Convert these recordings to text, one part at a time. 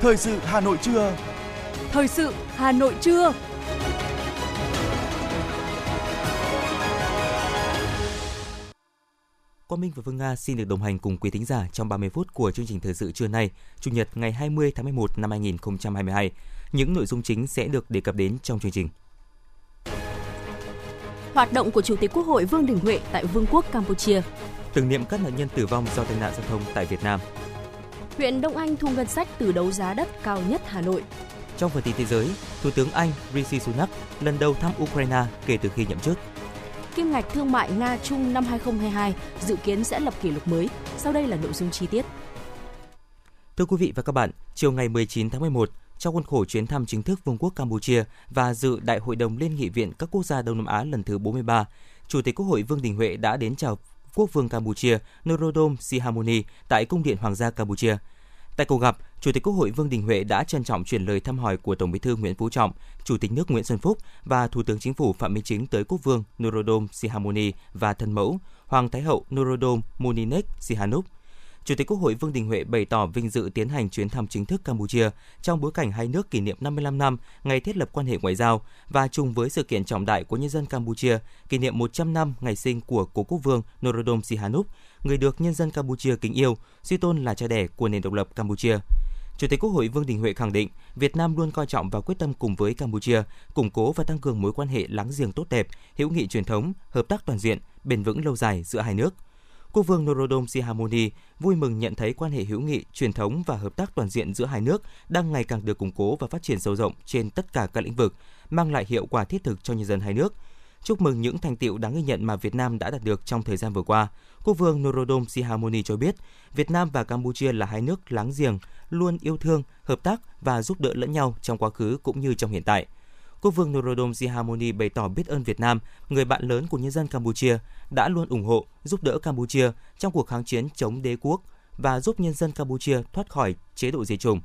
Thời sự Hà Nội trưa. Thời sự Hà Nội trưa. Quang Minh và Phương Nga xin được đồng hành cùng quý thính giả trong 30 phút của chương trình thời sự trưa nay, Chủ nhật ngày 20 tháng 11 năm 2022. Những nội dung chính sẽ được đề cập đến trong chương trình. Hoạt động của Chủ tịch Quốc hội Vương Đình Huệ tại Vương quốc Campuchia. Tưởng niệm các nạn nhân tử vong do tai nạn giao thông tại Việt Nam. Huyện Đông Anh thu ngân sách từ đấu giá đất cao nhất Hà Nội. Trong phần tin thế giới, Thủ tướng Anh Rishi Sunak lần đầu thăm Ukraine kể từ khi nhậm chức. Kim ngạch thương mại Nga-Trung năm 2022 dự kiến sẽ lập kỷ lục mới. Sau đây là nội dung chi tiết. Thưa quý vị và các bạn, chiều ngày 19 tháng 11, trong khuôn khổ chuyến thăm chính thức Vương quốc Campuchia và dự Đại hội đồng Liên nghị viện các quốc gia Đông Nam Á lần thứ 43, Chủ tịch Quốc hội Vương Đình Huệ đã đến chào Quốc vương Campuchia Norodom Sihamoni tại Cung điện Hoàng gia Campuchia. Tại cuộc gặp, Chủ tịch Quốc hội Vương Đình Huệ đã trân trọng chuyển lời thăm hỏi của Tổng Bí thư Nguyễn Phú Trọng, Chủ tịch nước Nguyễn Xuân Phúc và Thủ tướng Chính phủ Phạm Minh Chính tới Quốc vương Norodom Sihamoni và thân mẫu Hoàng Thái hậu Norodom Muninek Sihanouk Chủ tịch Quốc hội Vương Đình Huệ bày tỏ vinh dự tiến hành chuyến thăm chính thức Campuchia trong bối cảnh hai nước kỷ niệm 55 năm ngày thiết lập quan hệ ngoại giao và chung với sự kiện trọng đại của nhân dân Campuchia kỷ niệm 100 năm ngày sinh của cố quốc vương Norodom Sihanouk, người được nhân dân Campuchia kính yêu, suy tôn là cha đẻ của nền độc lập Campuchia. Chủ tịch Quốc hội Vương Đình Huệ khẳng định Việt Nam luôn coi trọng và quyết tâm cùng với Campuchia củng cố và tăng cường mối quan hệ láng giềng tốt đẹp, hữu nghị truyền thống, hợp tác toàn diện, bền vững lâu dài giữa hai nước – Quốc vương Norodom Sihamoni vui mừng nhận thấy quan hệ hữu nghị, truyền thống và hợp tác toàn diện giữa hai nước đang ngày càng được củng cố và phát triển sâu rộng trên tất cả các lĩnh vực, mang lại hiệu quả thiết thực cho nhân dân hai nước. Chúc mừng những thành tiệu đáng ghi nhận mà Việt Nam đã đạt được trong thời gian vừa qua. Quốc vương Norodom Sihamoni cho biết, Việt Nam và Campuchia là hai nước láng giềng, luôn yêu thương, hợp tác và giúp đỡ lẫn nhau trong quá khứ cũng như trong hiện tại. Quốc vương Norodom Sihamoni bày tỏ biết ơn Việt Nam, người bạn lớn của nhân dân Campuchia, đã luôn ủng hộ, giúp đỡ Campuchia trong cuộc kháng chiến chống đế quốc và giúp nhân dân Campuchia thoát khỏi chế độ diệt chủng.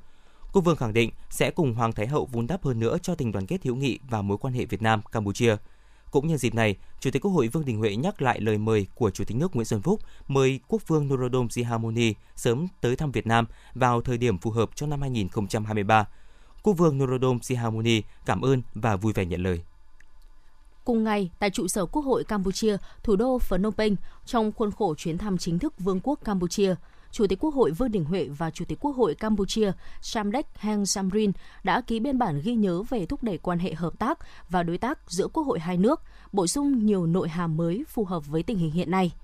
Quốc vương khẳng định sẽ cùng Hoàng Thái Hậu vun đắp hơn nữa cho tình đoàn kết hữu nghị và mối quan hệ Việt Nam Campuchia. Cũng nhân dịp này, Chủ tịch Quốc hội Vương Đình Huệ nhắc lại lời mời của Chủ tịch nước Nguyễn Xuân Phúc mời Quốc vương Norodom Sihamoni sớm tới thăm Việt Nam vào thời điểm phù hợp cho năm 2023 Quốc vương Norodom Sihamoni cảm ơn và vui vẻ nhận lời. Cùng ngày, tại trụ sở Quốc hội Campuchia, thủ đô Phnom Penh, trong khuôn khổ chuyến thăm chính thức Vương quốc Campuchia, Chủ tịch Quốc hội Vương Đình Huệ và Chủ tịch Quốc hội Campuchia Samdech Heng Samrin đã ký biên bản ghi nhớ về thúc đẩy quan hệ hợp tác và đối tác giữa Quốc hội hai nước, bổ sung nhiều nội hàm mới phù hợp với tình hình hiện nay –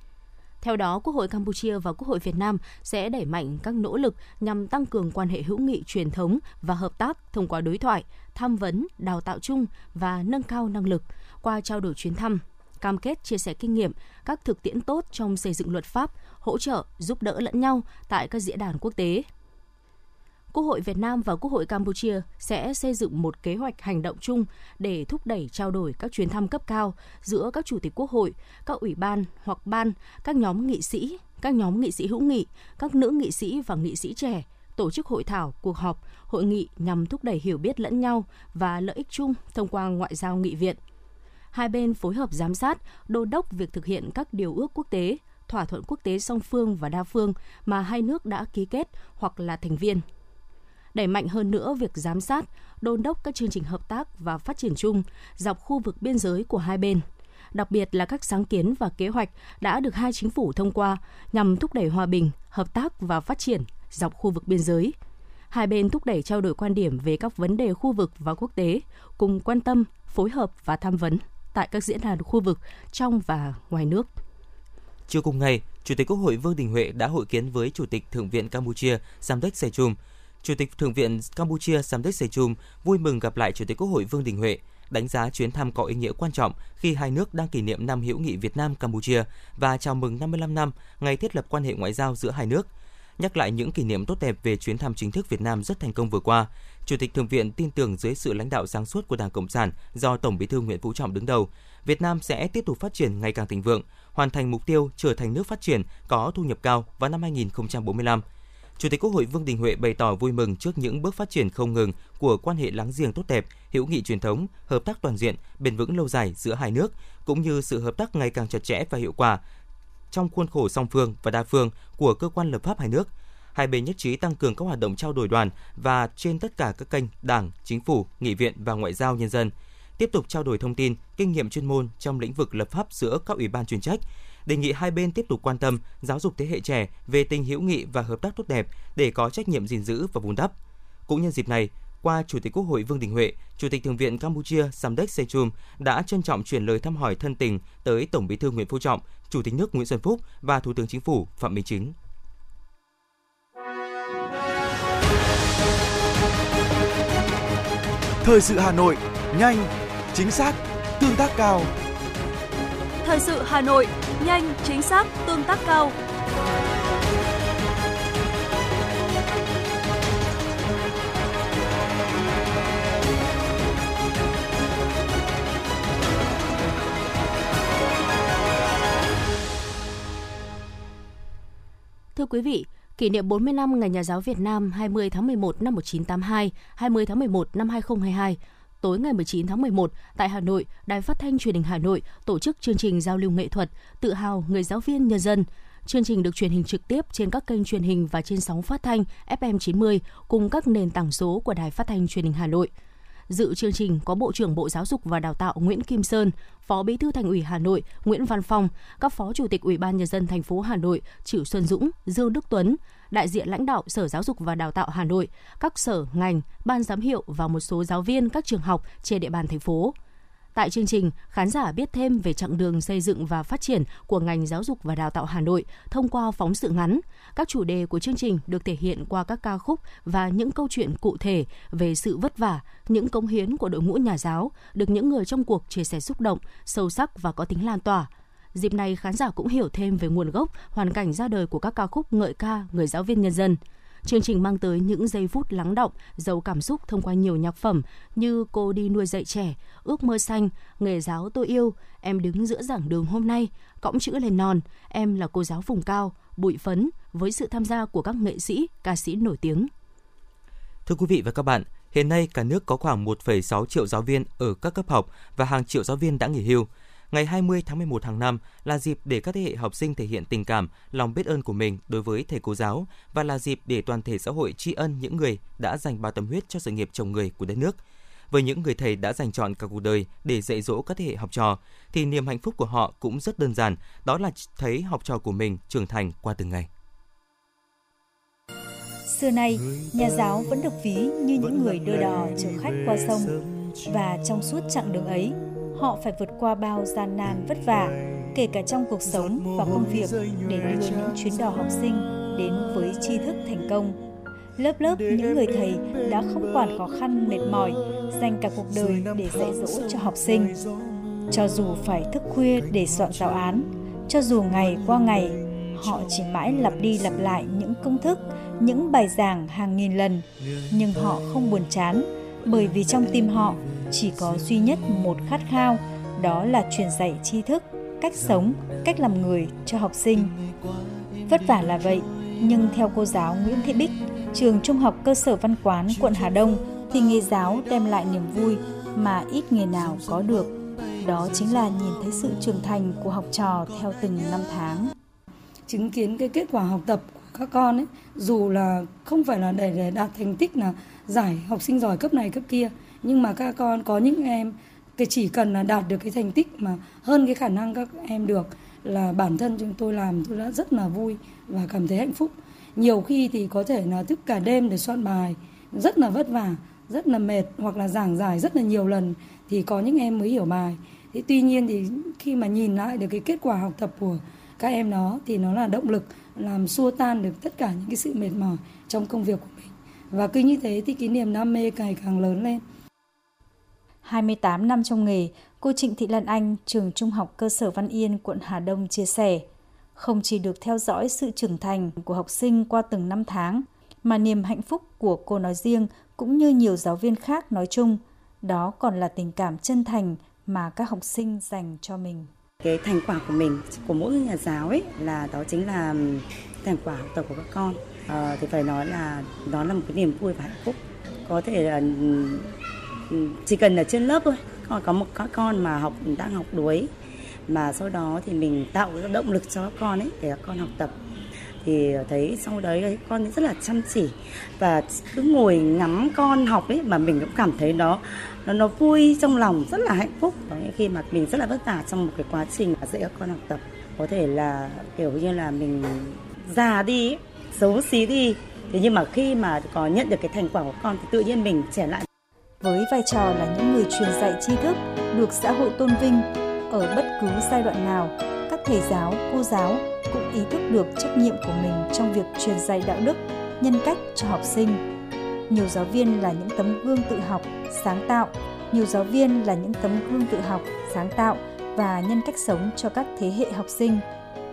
theo đó, Quốc hội Campuchia và Quốc hội Việt Nam sẽ đẩy mạnh các nỗ lực nhằm tăng cường quan hệ hữu nghị truyền thống và hợp tác thông qua đối thoại, tham vấn, đào tạo chung và nâng cao năng lực. Qua trao đổi chuyến thăm, cam kết chia sẻ kinh nghiệm, các thực tiễn tốt trong xây dựng luật pháp, hỗ trợ, giúp đỡ lẫn nhau tại các diễn đàn quốc tế. Quốc hội Việt Nam và Quốc hội Campuchia sẽ xây dựng một kế hoạch hành động chung để thúc đẩy trao đổi các chuyến thăm cấp cao giữa các chủ tịch quốc hội, các ủy ban hoặc ban, các nhóm nghị sĩ, các nhóm nghị sĩ hữu nghị, các nữ nghị sĩ và nghị sĩ trẻ, tổ chức hội thảo, cuộc họp, hội nghị nhằm thúc đẩy hiểu biết lẫn nhau và lợi ích chung thông qua ngoại giao nghị viện. Hai bên phối hợp giám sát, đôn đốc việc thực hiện các điều ước quốc tế, thỏa thuận quốc tế song phương và đa phương mà hai nước đã ký kết hoặc là thành viên đẩy mạnh hơn nữa việc giám sát, đôn đốc các chương trình hợp tác và phát triển chung dọc khu vực biên giới của hai bên đặc biệt là các sáng kiến và kế hoạch đã được hai chính phủ thông qua nhằm thúc đẩy hòa bình, hợp tác và phát triển dọc khu vực biên giới. Hai bên thúc đẩy trao đổi quan điểm về các vấn đề khu vực và quốc tế, cùng quan tâm, phối hợp và tham vấn tại các diễn đàn khu vực trong và ngoài nước. Chiều cùng ngày, Chủ tịch Quốc hội Vương Đình Huệ đã hội kiến với Chủ tịch Thượng viện Campuchia Samdech Sechum Chủ tịch Thượng viện Campuchia Samdech Sechum vui mừng gặp lại Chủ tịch Quốc hội Vương Đình Huệ, đánh giá chuyến thăm có ý nghĩa quan trọng khi hai nước đang kỷ niệm năm hữu nghị Việt Nam Campuchia và chào mừng 55 năm ngày thiết lập quan hệ ngoại giao giữa hai nước. Nhắc lại những kỷ niệm tốt đẹp về chuyến thăm chính thức Việt Nam rất thành công vừa qua, Chủ tịch Thượng viện tin tưởng dưới sự lãnh đạo sáng suốt của Đảng Cộng sản do Tổng Bí thư Nguyễn Phú Trọng đứng đầu, Việt Nam sẽ tiếp tục phát triển ngày càng thịnh vượng, hoàn thành mục tiêu trở thành nước phát triển có thu nhập cao vào năm 2045 Chủ tịch Quốc hội Vương Đình Huệ bày tỏ vui mừng trước những bước phát triển không ngừng của quan hệ láng giềng tốt đẹp, hữu nghị truyền thống, hợp tác toàn diện, bền vững lâu dài giữa hai nước, cũng như sự hợp tác ngày càng chặt chẽ và hiệu quả trong khuôn khổ song phương và đa phương của cơ quan lập pháp hai nước. Hai bên nhất trí tăng cường các hoạt động trao đổi đoàn và trên tất cả các kênh Đảng, Chính phủ, Nghị viện và Ngoại giao nhân dân. Tiếp tục trao đổi thông tin, kinh nghiệm chuyên môn trong lĩnh vực lập pháp giữa các ủy ban chuyên trách, đề nghị hai bên tiếp tục quan tâm giáo dục thế hệ trẻ về tình hữu nghị và hợp tác tốt đẹp để có trách nhiệm gìn giữ và vun đắp. Cũng nhân dịp này, qua Chủ tịch Quốc hội Vương Đình Huệ, Chủ tịch Thượng viện Campuchia Samdech Sechum đã trân trọng chuyển lời thăm hỏi thân tình tới Tổng Bí thư Nguyễn Phú Trọng, Chủ tịch nước Nguyễn Xuân Phúc và Thủ tướng Chính phủ Phạm Minh Chính. Thời sự Hà Nội, nhanh, chính xác, tương tác cao. Thời sự Hà Nội, nhanh, chính xác, tương tác cao. Thưa quý vị, kỷ niệm 40 năm Ngày Nhà giáo Việt Nam 20 tháng 11 năm 1982, 20 tháng 11 năm 2022, tối ngày 19 tháng 11 tại Hà Nội, Đài Phát thanh Truyền hình Hà Nội tổ chức chương trình giao lưu nghệ thuật Tự hào người giáo viên nhân dân. Chương trình được truyền hình trực tiếp trên các kênh truyền hình và trên sóng phát thanh FM 90 cùng các nền tảng số của Đài Phát thanh Truyền hình Hà Nội. Dự chương trình có Bộ trưởng Bộ Giáo dục và Đào tạo Nguyễn Kim Sơn, Phó Bí thư Thành ủy Hà Nội Nguyễn Văn Phong, các Phó Chủ tịch Ủy ban nhân dân thành phố Hà Nội Trử Xuân Dũng, Dương Đức Tuấn, đại diện lãnh đạo Sở Giáo dục và Đào tạo Hà Nội, các sở, ngành, ban giám hiệu và một số giáo viên các trường học trên địa bàn thành phố. Tại chương trình, khán giả biết thêm về chặng đường xây dựng và phát triển của ngành giáo dục và đào tạo Hà Nội thông qua phóng sự ngắn. Các chủ đề của chương trình được thể hiện qua các ca khúc và những câu chuyện cụ thể về sự vất vả, những công hiến của đội ngũ nhà giáo, được những người trong cuộc chia sẻ xúc động, sâu sắc và có tính lan tỏa. Dịp này khán giả cũng hiểu thêm về nguồn gốc, hoàn cảnh ra đời của các ca khúc ngợi ca người giáo viên nhân dân. Chương trình mang tới những giây phút lắng động, giàu cảm xúc thông qua nhiều nhạc phẩm như Cô đi nuôi dạy trẻ, Ước mơ xanh, Nghề giáo tôi yêu, Em đứng giữa giảng đường hôm nay, Cõng chữ lên non, Em là cô giáo vùng cao, Bụi phấn với sự tham gia của các nghệ sĩ, ca sĩ nổi tiếng. Thưa quý vị và các bạn, hiện nay cả nước có khoảng 1,6 triệu giáo viên ở các cấp học và hàng triệu giáo viên đã nghỉ hưu ngày 20 tháng 11 hàng năm là dịp để các thế hệ học sinh thể hiện tình cảm, lòng biết ơn của mình đối với thầy cô giáo và là dịp để toàn thể xã hội tri ân những người đã dành bao tâm huyết cho sự nghiệp chồng người của đất nước. Với những người thầy đã dành chọn cả cuộc đời để dạy dỗ các thế hệ học trò, thì niềm hạnh phúc của họ cũng rất đơn giản, đó là thấy học trò của mình trưởng thành qua từng ngày. Xưa nay, nhà giáo vẫn được ví như những người đưa đò chở khách qua sông và trong suốt chặng đường ấy, họ phải vượt qua bao gian nan vất vả, kể cả trong cuộc sống và công việc để đưa những chuyến đò học sinh đến với tri thức thành công. Lớp lớp những người thầy đã không quản khó khăn mệt mỏi, dành cả cuộc đời để dạy dỗ cho học sinh. Cho dù phải thức khuya để soạn giáo án, cho dù ngày qua ngày, họ chỉ mãi lặp đi lặp lại những công thức, những bài giảng hàng nghìn lần, nhưng họ không buồn chán, bởi vì trong tim họ chỉ có duy nhất một khát khao, đó là truyền dạy tri thức, cách sống, cách làm người cho học sinh. Vất vả là vậy, nhưng theo cô giáo Nguyễn Thị Bích, trường Trung học cơ sở Văn Quán, quận Hà Đông, thì nghề giáo đem lại niềm vui mà ít nghề nào có được. Đó chính là nhìn thấy sự trưởng thành của học trò theo từng năm tháng. Chứng kiến cái kết quả học tập các con ấy, dù là không phải là để, để đạt thành tích là giải học sinh giỏi cấp này cấp kia, nhưng mà các con có những em cái chỉ cần là đạt được cái thành tích mà hơn cái khả năng các em được là bản thân chúng tôi làm tôi đã rất là vui và cảm thấy hạnh phúc. Nhiều khi thì có thể là thức cả đêm để soạn bài rất là vất vả rất là mệt hoặc là giảng giải rất là nhiều lần thì có những em mới hiểu bài. Thế tuy nhiên thì khi mà nhìn lại được cái kết quả học tập của các em đó thì nó là động lực làm xua tan được tất cả những cái sự mệt mỏi trong công việc của mình và cứ như thế thì cái niềm đam mê ngày càng lớn lên 28 năm trong nghề, cô Trịnh Thị Lan Anh, trường Trung học cơ sở Văn Yên, quận Hà Đông chia sẻ, không chỉ được theo dõi sự trưởng thành của học sinh qua từng năm tháng, mà niềm hạnh phúc của cô nói riêng cũng như nhiều giáo viên khác nói chung, đó còn là tình cảm chân thành mà các học sinh dành cho mình. Cái thành quả của mình, của mỗi nhà giáo ấy là đó chính là thành quả học tập của các con. À, thì phải nói là đó là một cái niềm vui và hạnh phúc. Có thể là chỉ cần ở trên lớp thôi còn có một các con mà học đang học đuối mà sau đó thì mình tạo động lực cho các con ấy để các con học tập thì thấy sau đấy con rất là chăm chỉ và cứ ngồi ngắm con học ấy mà mình cũng cảm thấy nó nó nó vui trong lòng, rất là hạnh phúc. Khi mà mình rất là vất vả trong một cái quá trình dạy các con học tập, có thể là, kiểu như là mình già đi xấu xí đi. Thế nhưng mà khi mà có nhận được cái thành quả của con thì tự nhiên mình trẻ lại. Với vai trò là những người truyền dạy tri thức, được xã hội tôn vinh, ở bất cứ giai đoạn nào, các thầy giáo, cô giáo cũng ý thức được trách nhiệm của mình trong việc truyền dạy đạo đức, nhân cách cho học sinh. Nhiều giáo viên là những tấm gương tự học, sáng tạo. Nhiều giáo viên là những tấm gương tự học, sáng tạo và nhân cách sống cho các thế hệ học sinh.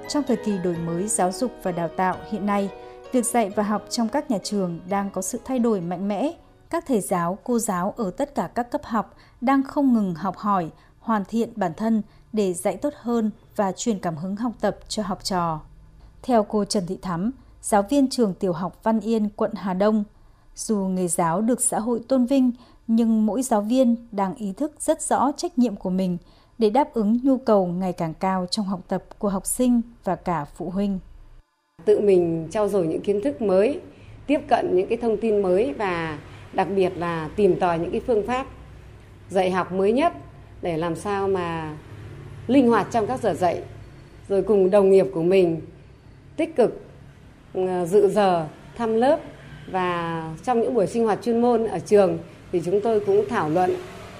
Trong thời kỳ đổi mới giáo dục và đào tạo hiện nay, việc dạy và học trong các nhà trường đang có sự thay đổi mạnh mẽ. Các thầy giáo, cô giáo ở tất cả các cấp học đang không ngừng học hỏi, hoàn thiện bản thân để dạy tốt hơn và truyền cảm hứng học tập cho học trò. Theo cô Trần Thị Thắm, giáo viên trường tiểu học Văn Yên, quận Hà Đông, dù nghề giáo được xã hội tôn vinh, nhưng mỗi giáo viên đang ý thức rất rõ trách nhiệm của mình để đáp ứng nhu cầu ngày càng cao trong học tập của học sinh và cả phụ huynh. Tự mình trau dồi những kiến thức mới, tiếp cận những cái thông tin mới và đặc biệt là tìm tòi những cái phương pháp dạy học mới nhất để làm sao mà linh hoạt trong các giờ dạy, rồi cùng đồng nghiệp của mình tích cực ừ, dự giờ, thăm lớp và trong những buổi sinh hoạt chuyên môn ở trường thì chúng tôi cũng thảo luận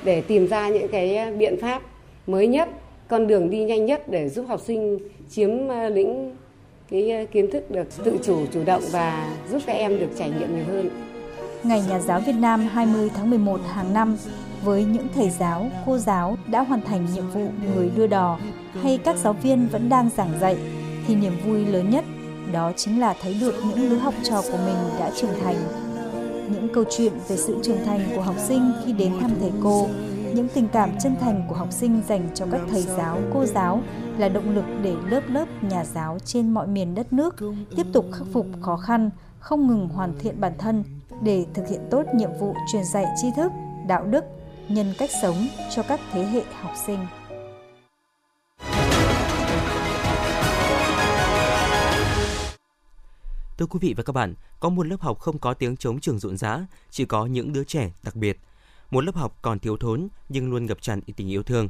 để tìm ra những cái biện pháp mới nhất, con đường đi nhanh nhất để giúp học sinh chiếm ờ, lĩnh cái ờ, kiến thức được tự chủ chủ động và giúp các em được trải nghiệm nhiều hơn. Ngày Nhà giáo Việt Nam 20 tháng 11 hàng năm với những thầy giáo, cô giáo đã hoàn thành nhiệm vụ người đưa đò hay các giáo viên vẫn đang giảng dạy thì niềm vui lớn nhất đó chính là thấy được những đứa học trò của mình đã trưởng thành. Những câu chuyện về sự trưởng thành của học sinh khi đến thăm thầy cô, những tình cảm chân thành của học sinh dành cho các thầy giáo, cô giáo là động lực để lớp lớp nhà giáo trên mọi miền đất nước tiếp tục khắc phục khó khăn, không ngừng hoàn thiện bản thân để thực hiện tốt nhiệm vụ truyền dạy tri thức, đạo đức, nhân cách sống cho các thế hệ học sinh. Thưa quý vị và các bạn, có một lớp học không có tiếng chống trường rộn rã, chỉ có những đứa trẻ đặc biệt. Một lớp học còn thiếu thốn nhưng luôn ngập tràn tình yêu thương.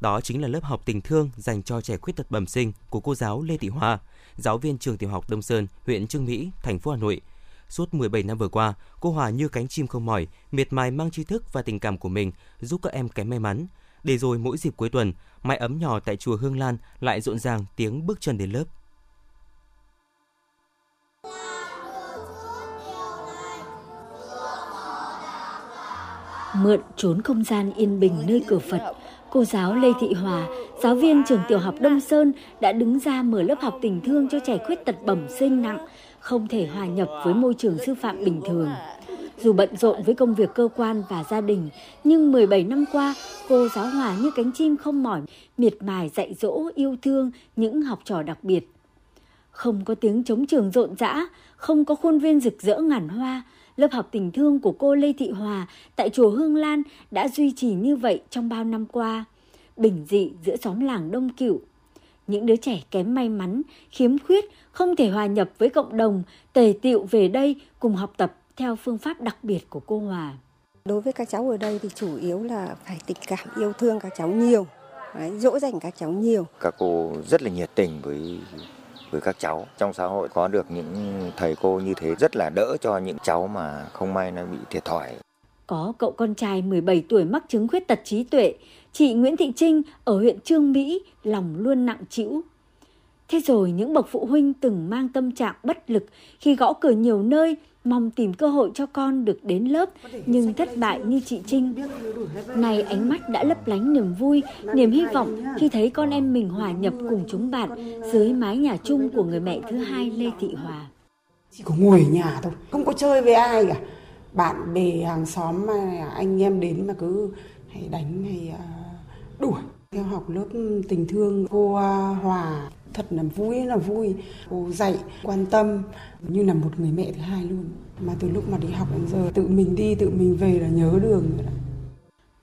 Đó chính là lớp học tình thương dành cho trẻ khuyết tật bẩm sinh của cô giáo Lê Thị Hoa, giáo viên trường tiểu học Đông Sơn, huyện Trương Mỹ, thành phố Hà Nội. Suốt 17 năm vừa qua, cô Hòa như cánh chim không mỏi, miệt mài mang tri thức và tình cảm của mình giúp các em kém may mắn. Để rồi mỗi dịp cuối tuần, mái ấm nhỏ tại chùa Hương Lan lại rộn ràng tiếng bước chân đến lớp. Mượn trốn không gian yên bình nơi cửa Phật, cô giáo Lê Thị Hòa, giáo viên trường tiểu học Đông Sơn đã đứng ra mở lớp học tình thương cho trẻ khuyết tật bẩm sinh nặng không thể hòa nhập với môi trường sư phạm bình thường. Dù bận rộn với công việc cơ quan và gia đình, nhưng 17 năm qua, cô giáo Hòa như cánh chim không mỏi, miệt mài dạy dỗ, yêu thương những học trò đặc biệt. Không có tiếng chống trường rộn rã, không có khuôn viên rực rỡ ngàn hoa, lớp học tình thương của cô Lê Thị Hòa tại chùa Hương Lan đã duy trì như vậy trong bao năm qua. Bình dị giữa xóm làng Đông Cửu, những đứa trẻ kém may mắn, khiếm khuyết, không thể hòa nhập với cộng đồng, tề tiệu về đây cùng học tập theo phương pháp đặc biệt của cô Hòa. Đối với các cháu ở đây thì chủ yếu là phải tình cảm yêu thương các cháu nhiều, Đấy, dỗ dành các cháu nhiều. Các cô rất là nhiệt tình với với các cháu trong xã hội có được những thầy cô như thế rất là đỡ cho những cháu mà không may nó bị thiệt thòi. Có cậu con trai 17 tuổi mắc chứng khuyết tật trí tuệ, chị Nguyễn Thị Trinh ở huyện Trương Mỹ lòng luôn nặng trĩu. Thế rồi những bậc phụ huynh từng mang tâm trạng bất lực khi gõ cửa nhiều nơi mong tìm cơ hội cho con được đến lớp nhưng thất bại như chị Trinh. Này ánh mắt đã lấp lánh niềm vui, niềm hy vọng khi thấy con em mình hòa nhập cùng chúng bạn dưới mái nhà chung của người mẹ thứ hai Lê Thị Hòa. Chỉ có ngồi ở nhà thôi, không có chơi với ai cả. Bạn bè hàng xóm mà anh em đến mà cứ hay đánh hay à, đuổi. Theo học lớp tình thương, cô à, Hòa thật là vui là vui. Cô dạy, quan tâm, như là một người mẹ thứ hai luôn. Mà từ lúc mà đi học đến giờ, tự mình đi, tự mình về là nhớ đường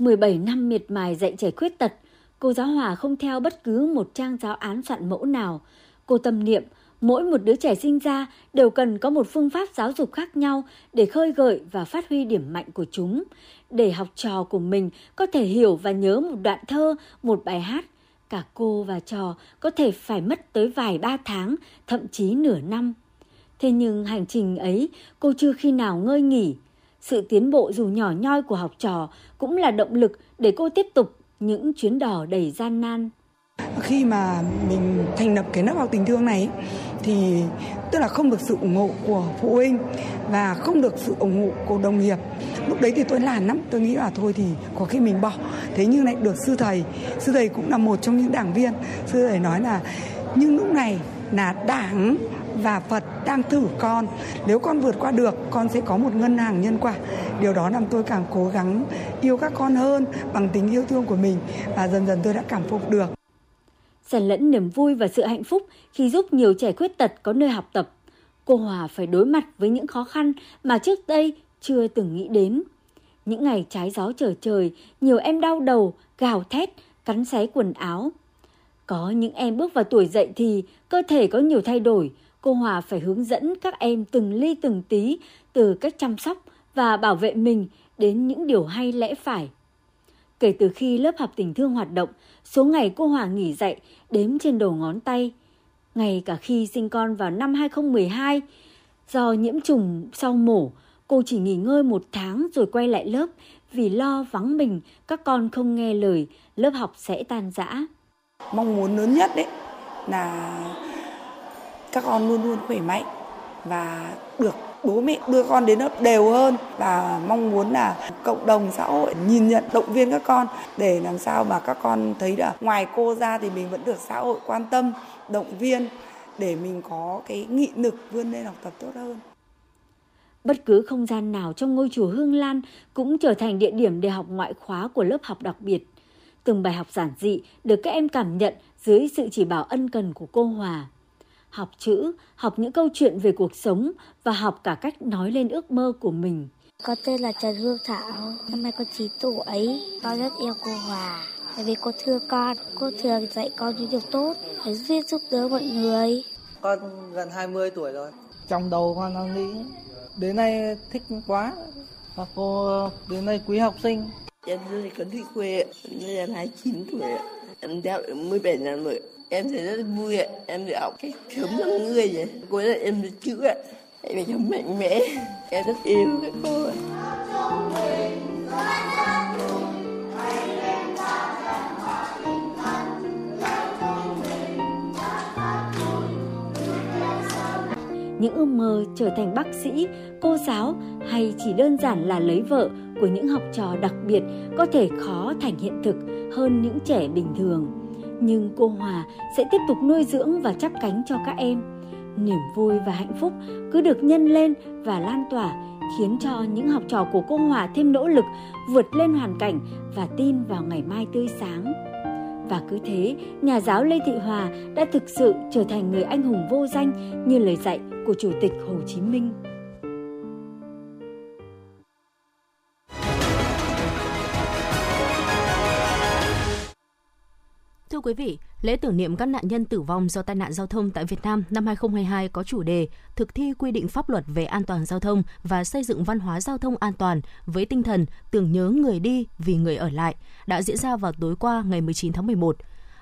17 năm miệt mài dạy trẻ khuyết tật, cô giáo Hòa không theo bất cứ một trang giáo án soạn mẫu nào. Cô tâm niệm Mỗi một đứa trẻ sinh ra đều cần có một phương pháp giáo dục khác nhau để khơi gợi và phát huy điểm mạnh của chúng, để học trò của mình có thể hiểu và nhớ một đoạn thơ, một bài hát. Cả cô và trò có thể phải mất tới vài ba tháng, thậm chí nửa năm. Thế nhưng hành trình ấy cô chưa khi nào ngơi nghỉ. Sự tiến bộ dù nhỏ nhoi của học trò cũng là động lực để cô tiếp tục những chuyến đò đầy gian nan. Khi mà mình thành lập cái lớp học tình thương này thì tức là không được sự ủng hộ của phụ huynh và không được sự ủng hộ của đồng nghiệp lúc đấy thì tôi làn lắm tôi nghĩ là thôi thì có khi mình bỏ thế nhưng lại được sư thầy sư thầy cũng là một trong những đảng viên sư thầy nói là nhưng lúc này là đảng và Phật đang thử con. Nếu con vượt qua được, con sẽ có một ngân hàng nhân quả. Điều đó làm tôi càng cố gắng yêu các con hơn bằng tình yêu thương của mình và dần dần tôi đã cảm phục được. Xen lẫn niềm vui và sự hạnh phúc khi giúp nhiều trẻ khuyết tật có nơi học tập. Cô Hòa phải đối mặt với những khó khăn mà trước đây chưa từng nghĩ đến. Những ngày trái gió trở trời, nhiều em đau đầu, gào thét, cắn xé quần áo. Có những em bước vào tuổi dậy thì cơ thể có nhiều thay đổi, cô Hòa phải hướng dẫn các em từng ly từng tí từ cách chăm sóc và bảo vệ mình đến những điều hay lẽ phải. Kể từ khi lớp học tình thương hoạt động, số ngày cô Hòa nghỉ dạy đếm trên đầu ngón tay. Ngay cả khi sinh con vào năm 2012, do nhiễm trùng sau mổ, cô chỉ nghỉ ngơi một tháng rồi quay lại lớp vì lo vắng mình các con không nghe lời, lớp học sẽ tan rã. Mong muốn lớn nhất đấy là các con luôn luôn khỏe mạnh và được bố mẹ đưa con đến lớp đều hơn và mong muốn là cộng đồng xã hội nhìn nhận, động viên các con để làm sao mà các con thấy là ngoài cô ra thì mình vẫn được xã hội quan tâm, động viên để mình có cái nghị lực vươn lên học tập tốt hơn Bất cứ không gian nào trong ngôi chùa Hương Lan cũng trở thành địa điểm để học ngoại khóa của lớp học đặc biệt. Từng bài học giản dị được các em cảm nhận dưới sự chỉ bảo ân cần của cô Hòa học chữ, học những câu chuyện về cuộc sống và học cả cách nói lên ước mơ của mình. Con tên là Trần Hương Thảo, năm nay con 9 tuổi, con rất yêu cô Hòa. Tại vì cô thương con, cô thường dạy con những điều tốt để giúp giúp đỡ mọi người. Con gần 20 tuổi rồi. Trong đầu con đang nghĩ, đến nay thích quá. Và cô đến nay quý học sinh. Em rất là con thích quê, em 29 tuổi, em đeo 17 năm rồi em thấy rất vui ạ. Em được học cách sớm làm người vậy cuối là em được chữ ạ. Em phải sống mạnh mẽ. Em rất yêu các cô ạ. Những ước mơ trở thành bác sĩ, cô giáo hay chỉ đơn giản là lấy vợ của những học trò đặc biệt có thể khó thành hiện thực hơn những trẻ bình thường nhưng cô Hòa sẽ tiếp tục nuôi dưỡng và chắp cánh cho các em. Niềm vui và hạnh phúc cứ được nhân lên và lan tỏa khiến cho những học trò của cô Hòa thêm nỗ lực vượt lên hoàn cảnh và tin vào ngày mai tươi sáng. Và cứ thế, nhà giáo Lê Thị Hòa đã thực sự trở thành người anh hùng vô danh như lời dạy của Chủ tịch Hồ Chí Minh. Thưa quý vị, lễ tưởng niệm các nạn nhân tử vong do tai nạn giao thông tại Việt Nam năm 2022 có chủ đề thực thi quy định pháp luật về an toàn giao thông và xây dựng văn hóa giao thông an toàn với tinh thần tưởng nhớ người đi vì người ở lại đã diễn ra vào tối qua ngày 19 tháng 11.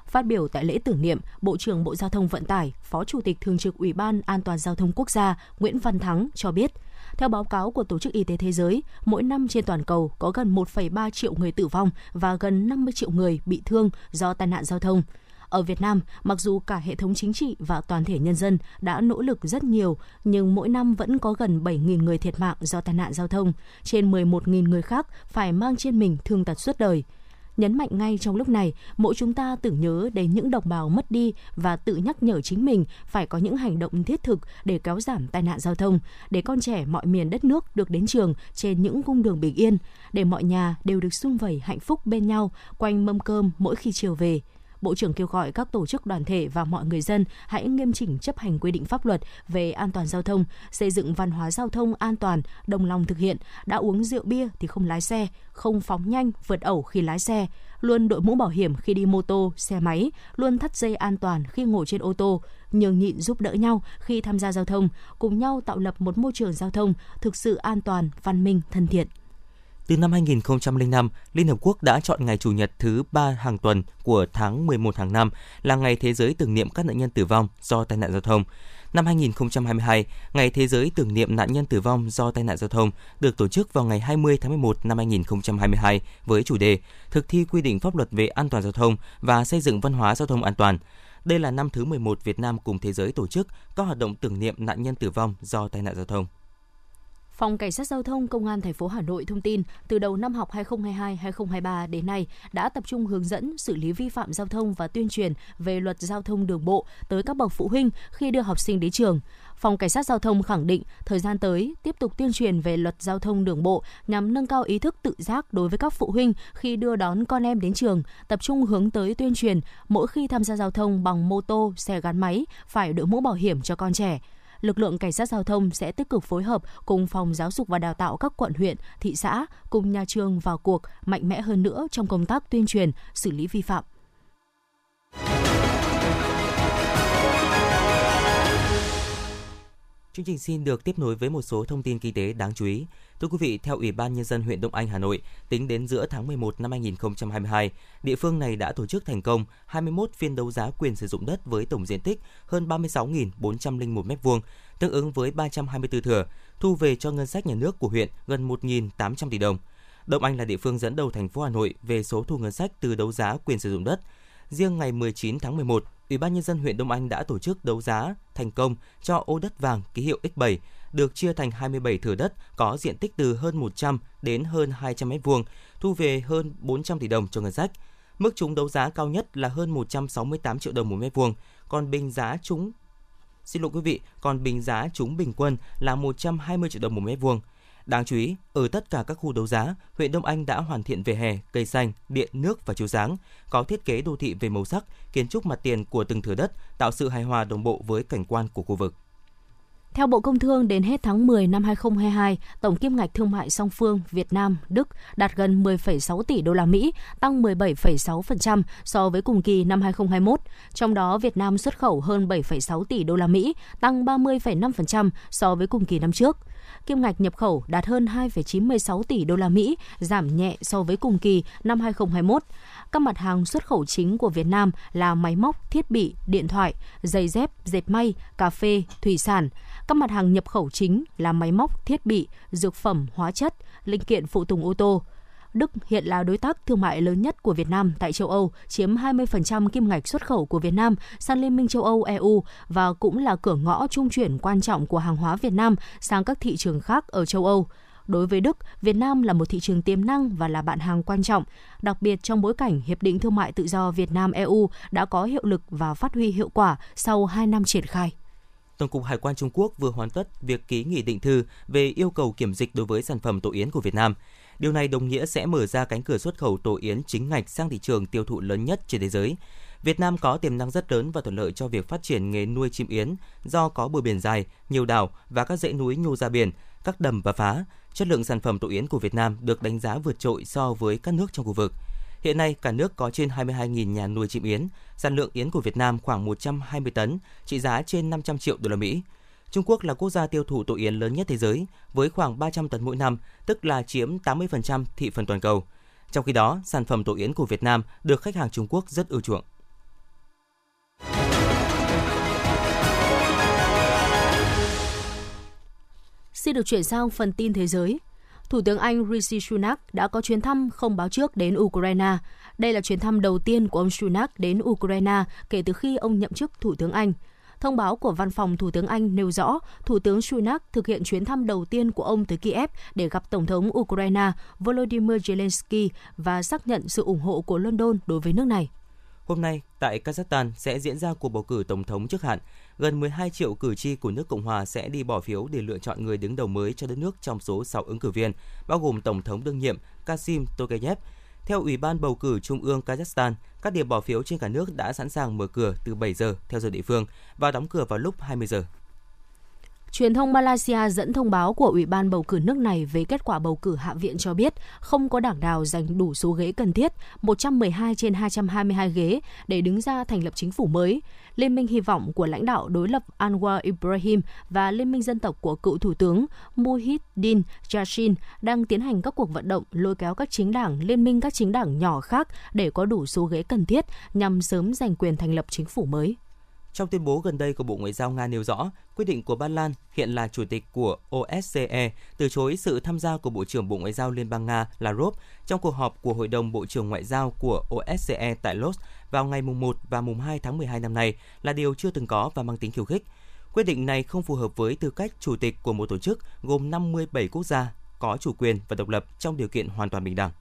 Phát biểu tại lễ tưởng niệm, Bộ trưởng Bộ Giao thông Vận tải, Phó Chủ tịch Thường trực Ủy ban An toàn giao thông quốc gia Nguyễn Văn Thắng cho biết – theo báo cáo của Tổ chức Y tế Thế giới, mỗi năm trên toàn cầu có gần 1,3 triệu người tử vong và gần 50 triệu người bị thương do tai nạn giao thông. Ở Việt Nam, mặc dù cả hệ thống chính trị và toàn thể nhân dân đã nỗ lực rất nhiều, nhưng mỗi năm vẫn có gần 7.000 người thiệt mạng do tai nạn giao thông, trên 11.000 người khác phải mang trên mình thương tật suốt đời – nhấn mạnh ngay trong lúc này, mỗi chúng ta tưởng nhớ đến những đồng bào mất đi và tự nhắc nhở chính mình phải có những hành động thiết thực để kéo giảm tai nạn giao thông, để con trẻ mọi miền đất nước được đến trường trên những cung đường bình yên, để mọi nhà đều được sum vầy hạnh phúc bên nhau quanh mâm cơm mỗi khi chiều về. Bộ trưởng kêu gọi các tổ chức đoàn thể và mọi người dân hãy nghiêm chỉnh chấp hành quy định pháp luật về an toàn giao thông, xây dựng văn hóa giao thông an toàn, đồng lòng thực hiện, đã uống rượu bia thì không lái xe, không phóng nhanh, vượt ẩu khi lái xe, luôn đội mũ bảo hiểm khi đi mô tô, xe máy, luôn thắt dây an toàn khi ngồi trên ô tô, nhường nhịn giúp đỡ nhau khi tham gia giao thông, cùng nhau tạo lập một môi trường giao thông thực sự an toàn, văn minh, thân thiện. Từ năm 2005, Liên Hợp Quốc đã chọn ngày Chủ nhật thứ ba hàng tuần của tháng 11 hàng năm là Ngày Thế giới tưởng niệm các nạn nhân tử vong do tai nạn giao thông. Năm 2022, Ngày Thế giới tưởng niệm nạn nhân tử vong do tai nạn giao thông được tổ chức vào ngày 20 tháng 11 năm 2022 với chủ đề Thực thi quy định pháp luật về an toàn giao thông và xây dựng văn hóa giao thông an toàn. Đây là năm thứ 11 Việt Nam cùng thế giới tổ chức các hoạt động tưởng niệm nạn nhân tử vong do tai nạn giao thông. Phòng Cảnh sát Giao thông Công an thành phố Hà Nội thông tin, từ đầu năm học 2022-2023 đến nay đã tập trung hướng dẫn xử lý vi phạm giao thông và tuyên truyền về luật giao thông đường bộ tới các bậc phụ huynh khi đưa học sinh đến trường. Phòng Cảnh sát Giao thông khẳng định thời gian tới tiếp tục tuyên truyền về luật giao thông đường bộ nhằm nâng cao ý thức tự giác đối với các phụ huynh khi đưa đón con em đến trường, tập trung hướng tới tuyên truyền mỗi khi tham gia giao thông bằng mô tô, xe gắn máy phải đội mũ bảo hiểm cho con trẻ lực lượng cảnh sát giao thông sẽ tích cực phối hợp cùng phòng giáo dục và đào tạo các quận huyện, thị xã cùng nhà trường vào cuộc mạnh mẽ hơn nữa trong công tác tuyên truyền, xử lý vi phạm. Chương trình xin được tiếp nối với một số thông tin kinh tế đáng chú ý. Thưa quý vị, theo Ủy ban Nhân dân huyện Đông Anh, Hà Nội, tính đến giữa tháng 11 năm 2022, địa phương này đã tổ chức thành công 21 phiên đấu giá quyền sử dụng đất với tổng diện tích hơn 36.401 m2, tương ứng với 324 thửa, thu về cho ngân sách nhà nước của huyện gần 1.800 tỷ đồng. Đông Anh là địa phương dẫn đầu thành phố Hà Nội về số thu ngân sách từ đấu giá quyền sử dụng đất. Riêng ngày 19 tháng 11, Ủy ban nhân dân huyện Đông Anh đã tổ chức đấu giá thành công cho ô đất vàng ký hiệu X7 được chia thành 27 thửa đất có diện tích từ hơn 100 đến hơn 200 m2, thu về hơn 400 tỷ đồng cho ngân sách. Mức trúng đấu giá cao nhất là hơn 168 triệu đồng một mét vuông, còn bình giá trúng Xin lỗi quý vị, còn bình giá trúng bình quân là 120 triệu đồng một mét vuông. Đáng chú ý, ở tất cả các khu đấu giá, huyện Đông Anh đã hoàn thiện về hè, cây xanh, điện, nước và chiếu sáng, có thiết kế đô thị về màu sắc, kiến trúc mặt tiền của từng thửa đất, tạo sự hài hòa đồng bộ với cảnh quan của khu vực. Theo Bộ Công Thương, đến hết tháng 10 năm 2022, tổng kim ngạch thương mại song phương Việt Nam Đức đạt gần 10,6 tỷ đô la Mỹ, tăng 17,6% so với cùng kỳ năm 2021. Trong đó, Việt Nam xuất khẩu hơn 7,6 tỷ đô la Mỹ, tăng 30,5% so với cùng kỳ năm trước kim ngạch nhập khẩu đạt hơn 2,96 tỷ đô la Mỹ, giảm nhẹ so với cùng kỳ năm 2021. Các mặt hàng xuất khẩu chính của Việt Nam là máy móc, thiết bị, điện thoại, giày dép, dệt may, cà phê, thủy sản. Các mặt hàng nhập khẩu chính là máy móc, thiết bị, dược phẩm, hóa chất, linh kiện phụ tùng ô tô. Đức hiện là đối tác thương mại lớn nhất của Việt Nam tại châu Âu, chiếm 20% kim ngạch xuất khẩu của Việt Nam sang Liên minh châu Âu EU và cũng là cửa ngõ trung chuyển quan trọng của hàng hóa Việt Nam sang các thị trường khác ở châu Âu. Đối với Đức, Việt Nam là một thị trường tiềm năng và là bạn hàng quan trọng, đặc biệt trong bối cảnh Hiệp định Thương mại Tự do Việt Nam-EU đã có hiệu lực và phát huy hiệu quả sau 2 năm triển khai. Tổng cục Hải quan Trung Quốc vừa hoàn tất việc ký nghị định thư về yêu cầu kiểm dịch đối với sản phẩm tổ yến của Việt Nam. Điều này đồng nghĩa sẽ mở ra cánh cửa xuất khẩu tổ yến chính ngạch sang thị trường tiêu thụ lớn nhất trên thế giới. Việt Nam có tiềm năng rất lớn và thuận lợi cho việc phát triển nghề nuôi chim yến do có bờ biển dài, nhiều đảo và các dãy núi nhô ra biển, các đầm và phá. Chất lượng sản phẩm tổ yến của Việt Nam được đánh giá vượt trội so với các nước trong khu vực. Hiện nay, cả nước có trên 22.000 nhà nuôi chim yến. Sản lượng yến của Việt Nam khoảng 120 tấn, trị giá trên 500 triệu đô la Mỹ. Trung Quốc là quốc gia tiêu thụ tổ yến lớn nhất thế giới, với khoảng 300 tấn mỗi năm, tức là chiếm 80% thị phần toàn cầu. Trong khi đó, sản phẩm tổ yến của Việt Nam được khách hàng Trung Quốc rất ưa chuộng. Xin được chuyển sang phần tin thế giới. Thủ tướng Anh Rishi Sunak đã có chuyến thăm không báo trước đến Ukraine. Đây là chuyến thăm đầu tiên của ông Sunak đến Ukraine kể từ khi ông nhậm chức Thủ tướng Anh. Thông báo của Văn phòng Thủ tướng Anh nêu rõ, Thủ tướng Sunak thực hiện chuyến thăm đầu tiên của ông tới Kiev để gặp Tổng thống Ukraine Volodymyr Zelensky và xác nhận sự ủng hộ của London đối với nước này. Hôm nay, tại Kazakhstan sẽ diễn ra cuộc bầu cử tổng thống trước hạn. Gần 12 triệu cử tri của nước Cộng hòa sẽ đi bỏ phiếu để lựa chọn người đứng đầu mới cho đất nước trong số 6 ứng cử viên, bao gồm Tổng thống đương nhiệm Kasim Tokayev, theo Ủy ban bầu cử Trung ương Kazakhstan, các điểm bỏ phiếu trên cả nước đã sẵn sàng mở cửa từ 7 giờ theo giờ địa phương và đóng cửa vào lúc 20 giờ. Truyền thông Malaysia dẫn thông báo của Ủy ban bầu cử nước này về kết quả bầu cử Hạ viện cho biết không có đảng nào giành đủ số ghế cần thiết, 112 trên 222 ghế để đứng ra thành lập chính phủ mới. Liên minh hy vọng của lãnh đạo đối lập Anwar Ibrahim và Liên minh dân tộc của cựu Thủ tướng Muhyiddin Yassin đang tiến hành các cuộc vận động lôi kéo các chính đảng, liên minh các chính đảng nhỏ khác để có đủ số ghế cần thiết nhằm sớm giành quyền thành lập chính phủ mới. Trong tuyên bố gần đây của Bộ Ngoại giao Nga nêu rõ, quyết định của Ba Lan hiện là chủ tịch của OSCE từ chối sự tham gia của Bộ trưởng Bộ Ngoại giao Liên bang Nga Lavrov trong cuộc họp của Hội đồng Bộ trưởng Ngoại giao của OSCE tại Los vào ngày mùng 1 và mùng 2 tháng 12 năm nay là điều chưa từng có và mang tính khiêu khích. Quyết định này không phù hợp với tư cách chủ tịch của một tổ chức gồm 57 quốc gia có chủ quyền và độc lập trong điều kiện hoàn toàn bình đẳng.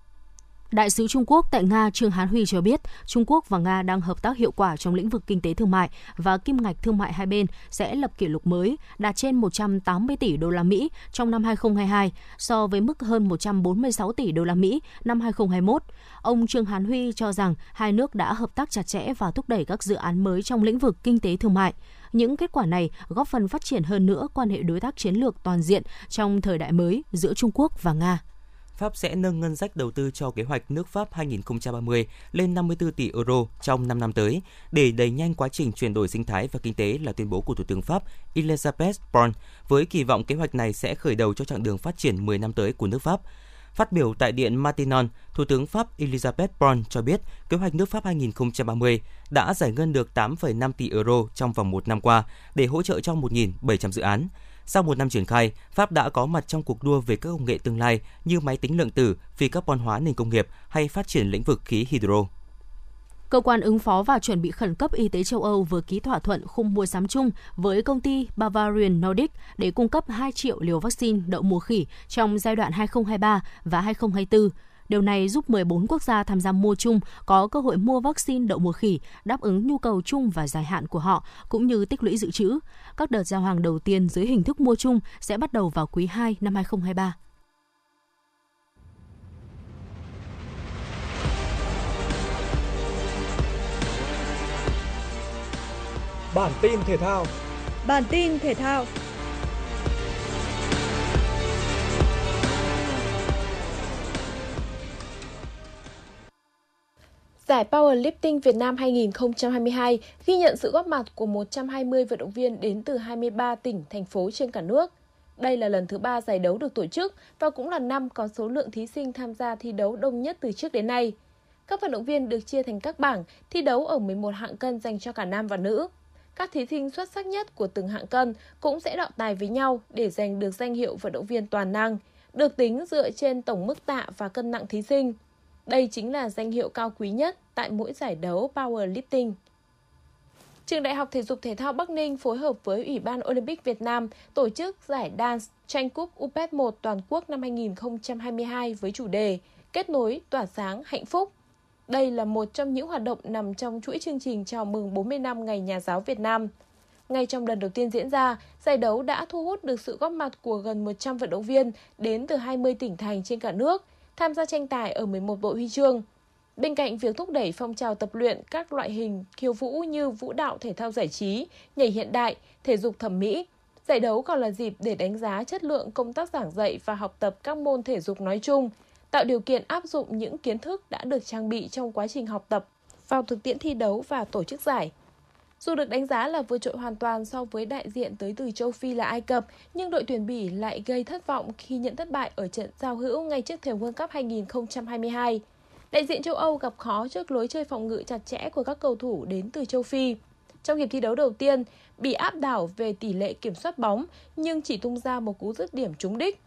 Đại sứ Trung Quốc tại Nga Trương Hán Huy cho biết, Trung Quốc và Nga đang hợp tác hiệu quả trong lĩnh vực kinh tế thương mại và kim ngạch thương mại hai bên sẽ lập kỷ lục mới, đạt trên 180 tỷ đô la Mỹ trong năm 2022 so với mức hơn 146 tỷ đô la Mỹ năm 2021. Ông Trương Hán Huy cho rằng hai nước đã hợp tác chặt chẽ và thúc đẩy các dự án mới trong lĩnh vực kinh tế thương mại. Những kết quả này góp phần phát triển hơn nữa quan hệ đối tác chiến lược toàn diện trong thời đại mới giữa Trung Quốc và Nga. Pháp sẽ nâng ngân sách đầu tư cho kế hoạch nước Pháp 2030 lên 54 tỷ euro trong 5 năm tới để đẩy nhanh quá trình chuyển đổi sinh thái và kinh tế là tuyên bố của Thủ tướng Pháp Elisabeth Borne với kỳ vọng kế hoạch này sẽ khởi đầu cho chặng đường phát triển 10 năm tới của nước Pháp. Phát biểu tại Điện Martinon, Thủ tướng Pháp Elisabeth Borne cho biết kế hoạch nước Pháp 2030 đã giải ngân được 8,5 tỷ euro trong vòng một năm qua để hỗ trợ cho 1.700 dự án. Sau một năm triển khai, Pháp đã có mặt trong cuộc đua về các công nghệ tương lai như máy tính lượng tử, phi carbon hóa nền công nghiệp hay phát triển lĩnh vực khí hydro. Cơ quan ứng phó và chuẩn bị khẩn cấp y tế châu Âu vừa ký thỏa thuận khung mua sắm chung với công ty Bavarian Nordic để cung cấp 2 triệu liều vaccine đậu mùa khỉ trong giai đoạn 2023 và 2024 Điều này giúp 14 quốc gia tham gia mua chung có cơ hội mua vaccine đậu mùa khỉ đáp ứng nhu cầu chung và dài hạn của họ cũng như tích lũy dự trữ. Các đợt giao hàng đầu tiên dưới hình thức mua chung sẽ bắt đầu vào quý 2 năm 2023. Bản tin thể thao Bản tin thể thao Giải Powerlifting Việt Nam 2022 ghi nhận sự góp mặt của 120 vận động viên đến từ 23 tỉnh, thành phố trên cả nước. Đây là lần thứ ba giải đấu được tổ chức và cũng là năm có số lượng thí sinh tham gia thi đấu đông nhất từ trước đến nay. Các vận động viên được chia thành các bảng thi đấu ở 11 hạng cân dành cho cả nam và nữ. Các thí sinh xuất sắc nhất của từng hạng cân cũng sẽ đọ tài với nhau để giành được danh hiệu vận động viên toàn năng, được tính dựa trên tổng mức tạ và cân nặng thí sinh. Đây chính là danh hiệu cao quý nhất tại mỗi giải đấu powerlifting. Trường Đại học Thể dục Thể thao Bắc Ninh phối hợp với Ủy ban Olympic Việt Nam tổ chức giải dance tranh cúp UPET 1 toàn quốc năm 2022 với chủ đề Kết nối, tỏa sáng, hạnh phúc. Đây là một trong những hoạt động nằm trong chuỗi chương trình chào mừng 40 năm Ngày Nhà giáo Việt Nam. Ngay trong lần đầu tiên diễn ra, giải đấu đã thu hút được sự góp mặt của gần 100 vận động viên đến từ 20 tỉnh thành trên cả nước – tham gia tranh tài ở 11 bộ huy chương. Bên cạnh việc thúc đẩy phong trào tập luyện các loại hình khiêu vũ như vũ đạo thể thao giải trí, nhảy hiện đại, thể dục thẩm mỹ, giải đấu còn là dịp để đánh giá chất lượng công tác giảng dạy và học tập các môn thể dục nói chung, tạo điều kiện áp dụng những kiến thức đã được trang bị trong quá trình học tập vào thực tiễn thi đấu và tổ chức giải. Dù được đánh giá là vượt trội hoàn toàn so với đại diện tới từ châu Phi là Ai Cập, nhưng đội tuyển Bỉ lại gây thất vọng khi nhận thất bại ở trận giao hữu ngay trước thềm World Cup 2022. Đại diện châu Âu gặp khó trước lối chơi phòng ngự chặt chẽ của các cầu thủ đến từ châu Phi. Trong hiệp thi đấu đầu tiên, bị áp đảo về tỷ lệ kiểm soát bóng nhưng chỉ tung ra một cú dứt điểm trúng đích.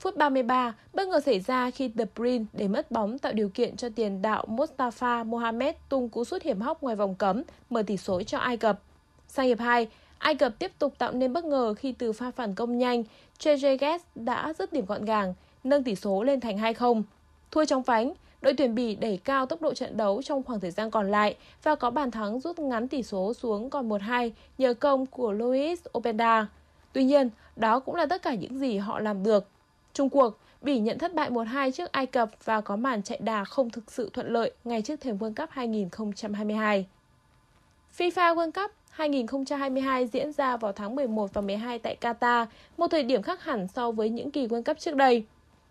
Phút 33, bất ngờ xảy ra khi The Bruyne để mất bóng tạo điều kiện cho tiền đạo Mustafa Mohamed tung cú sút hiểm hóc ngoài vòng cấm, mở tỷ số cho Ai Cập. Sang hiệp 2, Ai Cập tiếp tục tạo nên bất ngờ khi từ pha phản công nhanh, Trezeguet đã dứt điểm gọn gàng, nâng tỷ số lên thành 2-0. Thua trong phánh, đội tuyển Bỉ đẩy cao tốc độ trận đấu trong khoảng thời gian còn lại và có bàn thắng rút ngắn tỷ số xuống còn 1-2 nhờ công của Luis Openda. Tuy nhiên, đó cũng là tất cả những gì họ làm được. Trung cuộc, Bỉ nhận thất bại 1-2 trước Ai Cập và có màn chạy đà không thực sự thuận lợi ngay trước thềm World Cup 2022. FIFA World Cup 2022 diễn ra vào tháng 11 và 12 tại Qatar, một thời điểm khác hẳn so với những kỳ World Cup trước đây.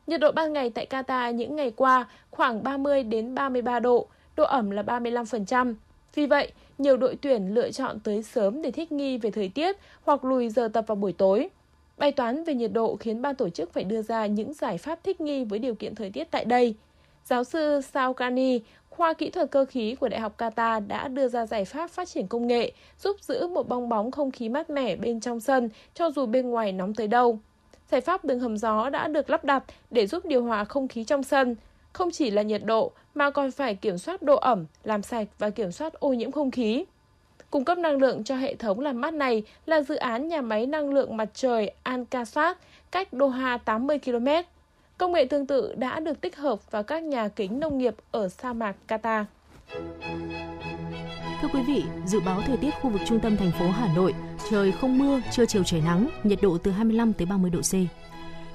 Nhiệt độ ban ngày tại Qatar những ngày qua khoảng 30 đến 33 độ, độ ẩm là 35%. Vì vậy, nhiều đội tuyển lựa chọn tới sớm để thích nghi về thời tiết hoặc lùi giờ tập vào buổi tối. Bài toán về nhiệt độ khiến ban tổ chức phải đưa ra những giải pháp thích nghi với điều kiện thời tiết tại đây. Giáo sư Saukani, khoa kỹ thuật cơ khí của Đại học Qatar đã đưa ra giải pháp phát triển công nghệ giúp giữ một bong bóng không khí mát mẻ bên trong sân cho dù bên ngoài nóng tới đâu. Giải pháp đường hầm gió đã được lắp đặt để giúp điều hòa không khí trong sân, không chỉ là nhiệt độ mà còn phải kiểm soát độ ẩm, làm sạch và kiểm soát ô nhiễm không khí. Cung cấp năng lượng cho hệ thống làm mát này là dự án nhà máy năng lượng mặt trời Al-Qasat cách Doha 80 km. Công nghệ tương tự đã được tích hợp vào các nhà kính nông nghiệp ở sa mạc Qatar. Thưa quý vị, dự báo thời tiết khu vực trung tâm thành phố Hà Nội, trời không mưa, trưa chiều trời nắng, nhiệt độ từ 25 tới 30 độ C.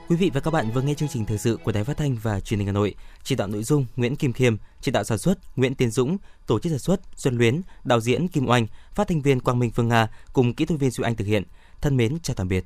Quý vị và các bạn vừa nghe chương trình thời sự của Đài Phát thanh và Truyền hình Hà Nội. Chỉ đạo nội dung Nguyễn Kim Khiêm, chỉ đạo sản xuất Nguyễn Tiến Dũng, tổ chức sản xuất Xuân Luyến, đạo diễn Kim Oanh, phát thanh viên Quang Minh Phương Nga cùng kỹ thuật viên Duy Anh thực hiện. Thân mến chào tạm biệt.